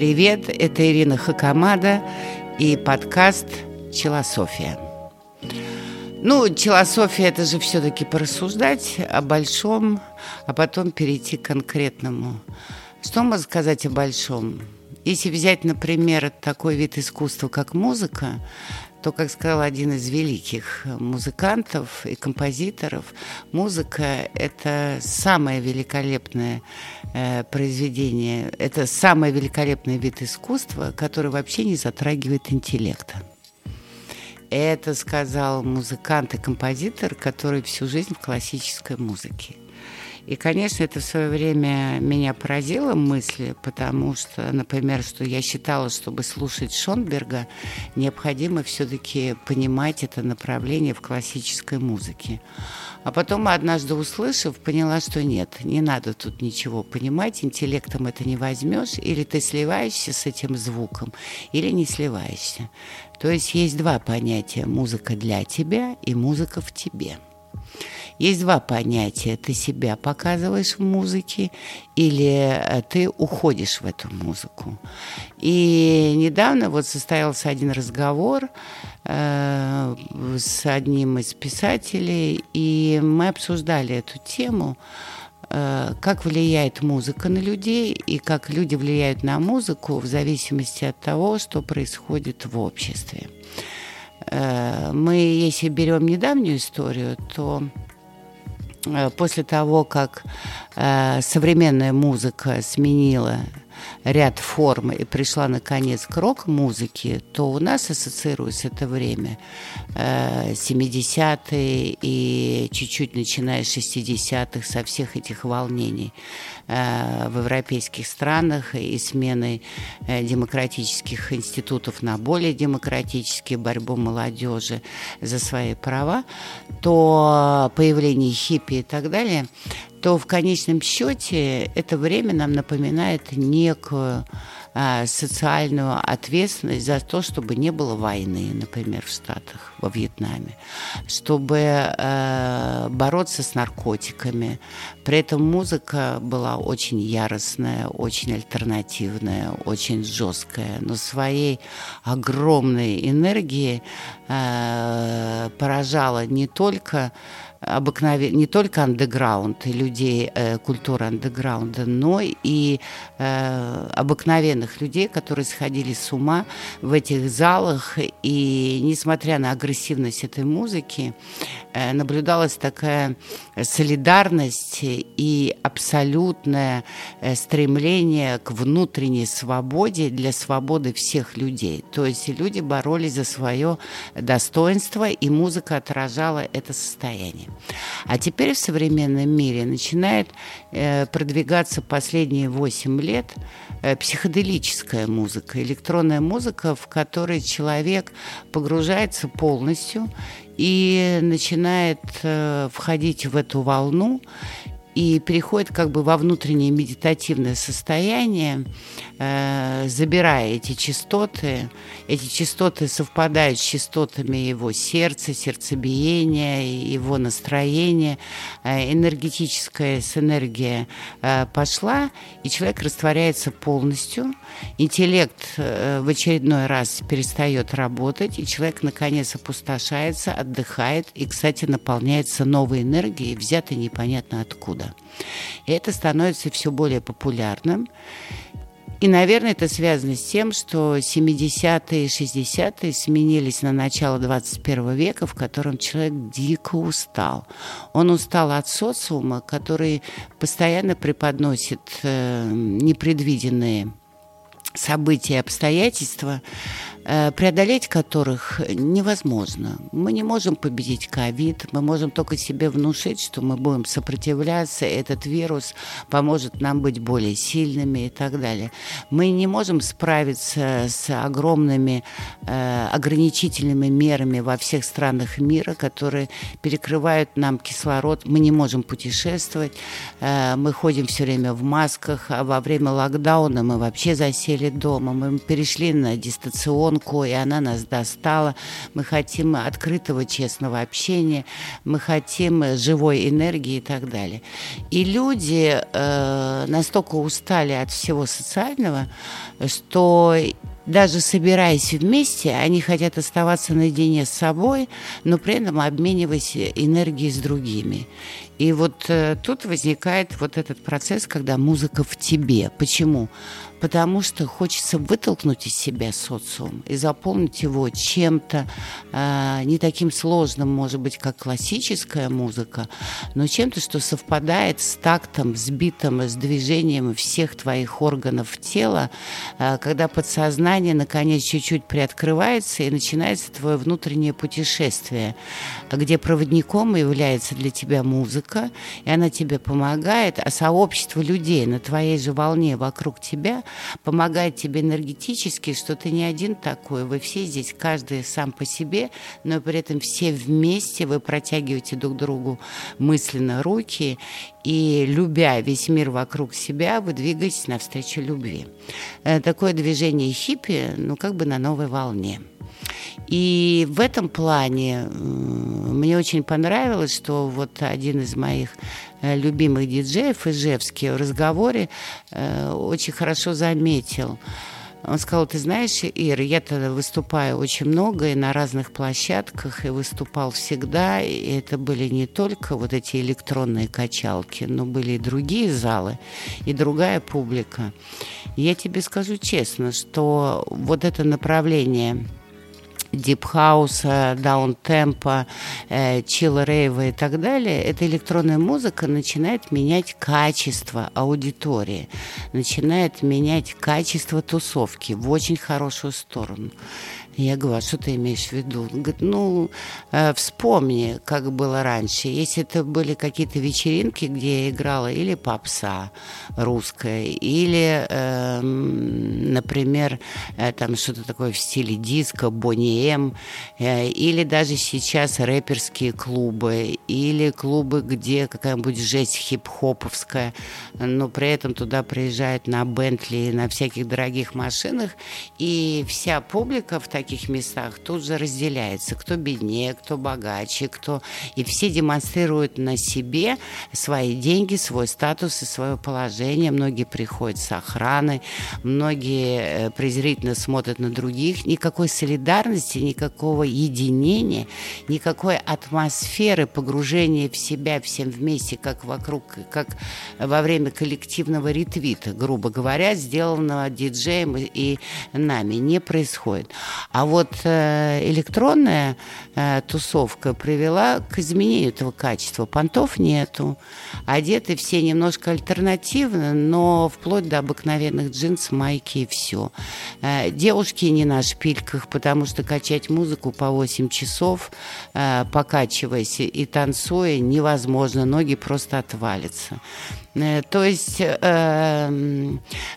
Привет, это Ирина Хакамада и подкаст «Челософия». Ну, челософия – это же все-таки порассуждать о большом, а потом перейти к конкретному. Что можно сказать о большом? Если взять, например, такой вид искусства, как музыка, то, как сказал один из великих музыкантов и композиторов, музыка – это самое великолепное э, произведение, это самый великолепный вид искусства, который вообще не затрагивает интеллекта. Это сказал музыкант и композитор, который всю жизнь в классической музыке. И, конечно, это в свое время меня поразило мысли, потому что, например, что я считала, чтобы слушать Шонберга, необходимо все-таки понимать это направление в классической музыке. А потом, однажды услышав, поняла, что нет, не надо тут ничего понимать, интеллектом это не возьмешь, или ты сливаешься с этим звуком, или не сливаешься. То есть есть два понятия – музыка для тебя и музыка в тебе – есть два понятия. Ты себя показываешь в музыке или э, ты уходишь в эту музыку. И недавно вот состоялся один разговор э, с одним из писателей, и мы обсуждали эту тему э, как влияет музыка на людей и как люди влияют на музыку в зависимости от того, что происходит в обществе. Э, мы, если берем недавнюю историю, то после того, как э, современная музыка сменила ряд форм и пришла наконец к рок-музыке, то у нас ассоциируется это время э, 70-е и чуть-чуть начиная с 60-х со всех этих волнений э, в европейских странах и сменой э, демократических институтов на более демократические, борьбу молодежи за свои права, то появление хиппи и так далее – то в конечном счете это время нам напоминает некую а, социальную ответственность за то, чтобы не было войны, например, в Штатах, во Вьетнаме, чтобы э, бороться с наркотиками. При этом музыка была очень яростная, очень альтернативная, очень жесткая, но своей огромной энергией э, поражала не только обыкновен... не только андеграунд и людей э, культуры андеграунда, но и э, обыкновенных людей, которые сходили с ума в этих залах. И несмотря на агрессивность этой музыки, наблюдалась такая солидарность и абсолютное э, стремление к внутренней свободе для свободы всех людей. То есть люди боролись за свое достоинство, и музыка отражала это состояние. А теперь в современном мире начинает э, продвигаться последние 8 лет э, психоделическая музыка, электронная музыка, в которой человек погружается полностью и начинает э, входить в эту волну и переходит как бы во внутреннее медитативное состояние, э, забирая эти частоты. Эти частоты совпадают с частотами его сердца, сердцебиения, его настроения. Э, энергетическая синергия э, пошла, и человек растворяется полностью. Интеллект э, в очередной раз перестает работать, и человек наконец опустошается, отдыхает и, кстати, наполняется новой энергией, взятой непонятно откуда. И это становится все более популярным. И, наверное, это связано с тем, что 70-е и 60-е сменились на начало 21 века, в котором человек дико устал. Он устал от социума, который постоянно преподносит э, непредвиденные события и обстоятельства, преодолеть которых невозможно. Мы не можем победить ковид, мы можем только себе внушить, что мы будем сопротивляться, этот вирус поможет нам быть более сильными и так далее. Мы не можем справиться с огромными э, ограничительными мерами во всех странах мира, которые перекрывают нам кислород. Мы не можем путешествовать, э, мы ходим все время в масках, а во время локдауна мы вообще засели дома, мы перешли на дистанционную гонку, и она нас достала. Мы хотим открытого, честного общения, мы хотим живой энергии и так далее. И люди э, настолько устали от всего социального, что даже собираясь вместе, они хотят оставаться наедине с собой, но при этом обмениваясь энергией с другими. И вот э, тут возникает вот этот процесс, когда музыка в тебе. Почему? потому что хочется вытолкнуть из себя социум и заполнить его чем-то э, не таким сложным, может быть, как классическая музыка, но чем-то, что совпадает с тактом, с битом, с движением всех твоих органов тела, э, когда подсознание, наконец, чуть-чуть приоткрывается и начинается твое внутреннее путешествие, где проводником является для тебя музыка, и она тебе помогает, а сообщество людей на твоей же волне вокруг тебя помогает тебе энергетически, что ты не один такой, вы все здесь, каждый сам по себе, но при этом все вместе вы протягиваете друг другу мысленно руки, и любя весь мир вокруг себя, вы двигаетесь навстречу любви. Э, такое движение хиппи, ну, как бы на новой волне. И в этом плане мне очень понравилось, что вот один из моих Э, любимых диджеев Ижевский в разговоре э, очень хорошо заметил. Он сказал, ты знаешь, Ира, я-то выступаю очень много и на разных площадках, и выступал всегда, и это были не только вот эти электронные качалки, но были и другие залы, и другая публика. я тебе скажу честно, что вот это направление дипхауса, даунтемпа, э, чил-рейва и так далее, эта электронная музыка начинает менять качество аудитории, начинает менять качество тусовки в очень хорошую сторону. Я говорю, а что ты имеешь в виду? Он говорит, ну, э, вспомни, как было раньше. Если это были какие-то вечеринки, где я играла или попса русская, или, э, например, э, там что-то такое в стиле диска, Бонни М, э, или даже сейчас рэперские клубы, или клубы, где какая-нибудь жесть хип-хоповская, но при этом туда приезжают на Бентли, на всяких дорогих машинах, и вся публика в таких таких местах тут же разделяется, кто беднее, кто богаче, кто... И все демонстрируют на себе свои деньги, свой статус и свое положение. Многие приходят с охраной, многие э, презрительно смотрят на других. Никакой солидарности, никакого единения, никакой атмосферы погружения в себя всем вместе, как вокруг, как во время коллективного ретвита, грубо говоря, сделанного диджеем и нами, не происходит. А вот э, электронная э, тусовка привела к изменению этого качества. Понтов нету, одеты все немножко альтернативно, но вплоть до обыкновенных джинс, майки и все. Э, девушки не на шпильках, потому что качать музыку по 8 часов, покачиваясь и танцуя, невозможно, ноги просто отвалятся. То есть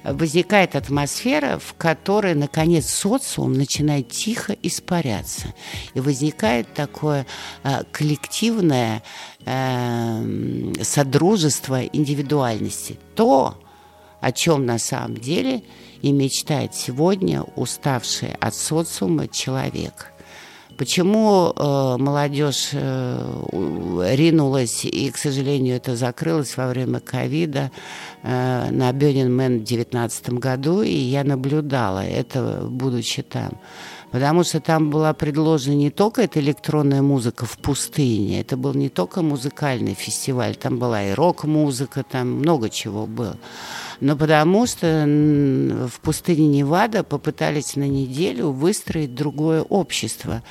возникает атмосфера, в которой, наконец, социум начинает тихо испаряться. И возникает такое э, коллективное э, содружество индивидуальности. То, о чем на самом деле и мечтает сегодня уставший от социума человек – Почему э, молодежь э, ринулась, и, к сожалению, это закрылось во время ковида э, на Бёнин Мэн в 2019 году, и я наблюдала это, будучи там. Потому что там была предложена не только эта электронная музыка в пустыне, это был не только музыкальный фестиваль, там была и рок-музыка, там много чего было но потому что в пустыне Невада попытались на неделю выстроить другое общество,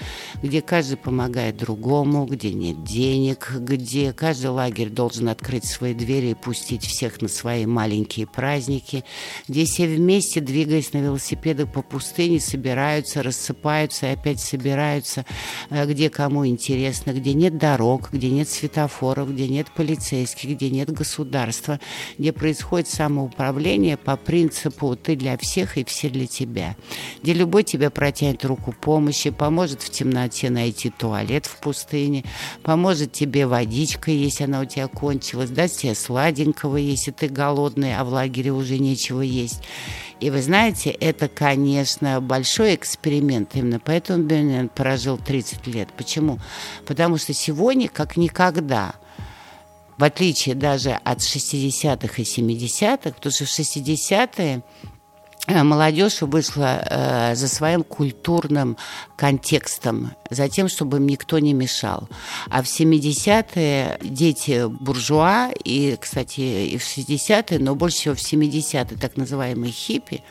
где каждый помогает другому, где нет денег, где каждый лагерь должен открыть свои двери и пустить всех на свои маленькие праздники, где все вместе, двигаясь на велосипедах по пустыне, собираются, рассыпаются и опять собираются, э, где кому интересно, где нет дорог, где нет светофоров, где нет полицейских, где нет государства, где происходит самоуправление направление по принципу «ты для всех и все для тебя», где любой тебе протянет руку помощи, поможет в темноте найти туалет в пустыне, поможет тебе водичка, если она у тебя кончилась, даст тебе сладенького, если ты голодный, а в лагере уже нечего есть. И вы знаете, это, конечно, большой эксперимент. Именно поэтому Бенин прожил 30 лет. Почему? Потому что сегодня, как никогда, в отличие даже от 60-х и 70-х, потому что в 60-е Э, молодежь вышла э, за своим культурным контекстом, за тем, чтобы им никто не мешал. А в 70-е дети буржуа, и, кстати, и в 60-е, но больше всего в 70-е, так называемые хиппи,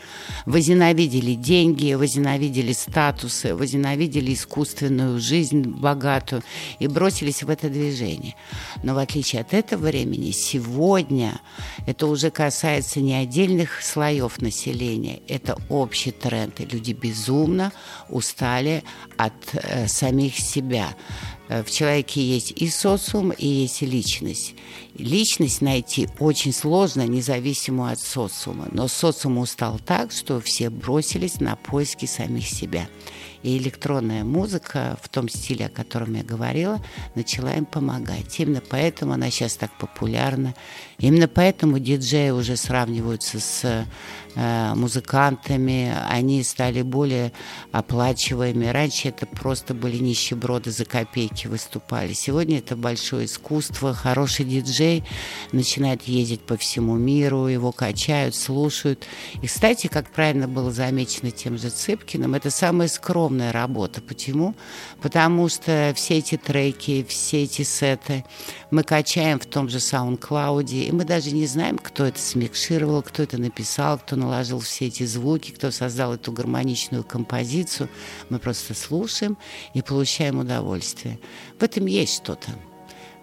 возненавидели деньги, возненавидели статусы, возненавидели искусственную жизнь богатую и бросились в это движение. Но в отличие от этого времени, сегодня это уже касается не отдельных слоев населения, явление, это общий тренд. Люди безумно устали от э, самих себя. Э, в человеке есть и социум, и есть личность. Личность найти очень сложно, независимо от социума. Но социум устал так, что все бросились на поиски самих себя. И электронная музыка в том стиле, о котором я говорила, начала им помогать. Именно поэтому она сейчас так популярна. Именно поэтому диджеи уже сравниваются с э, музыкантами, они стали более оплачиваемыми. Раньше это просто были нищеброды за копейки выступали. Сегодня это большое искусство. Хороший диджей начинает ездить по всему миру, его качают, слушают. И, кстати, как правильно было замечено тем же Цыпкиным, это самая скромная работа. Почему? Потому что все эти треки, все эти сеты мы качаем в том же SoundCloud, и мы даже не знаем, кто это смикшировал, кто это написал, кто наложил все эти звуки, кто создал эту гармоничную композицию. Мы просто слушаем и получаем удовольствие. В этом есть что-то.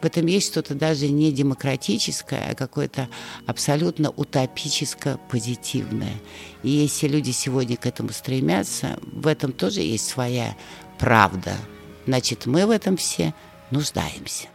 В этом есть что-то даже не демократическое, а какое-то абсолютно утопическое, позитивное. И если люди сегодня к этому стремятся, в этом тоже есть своя правда. Значит, мы в этом все нуждаемся.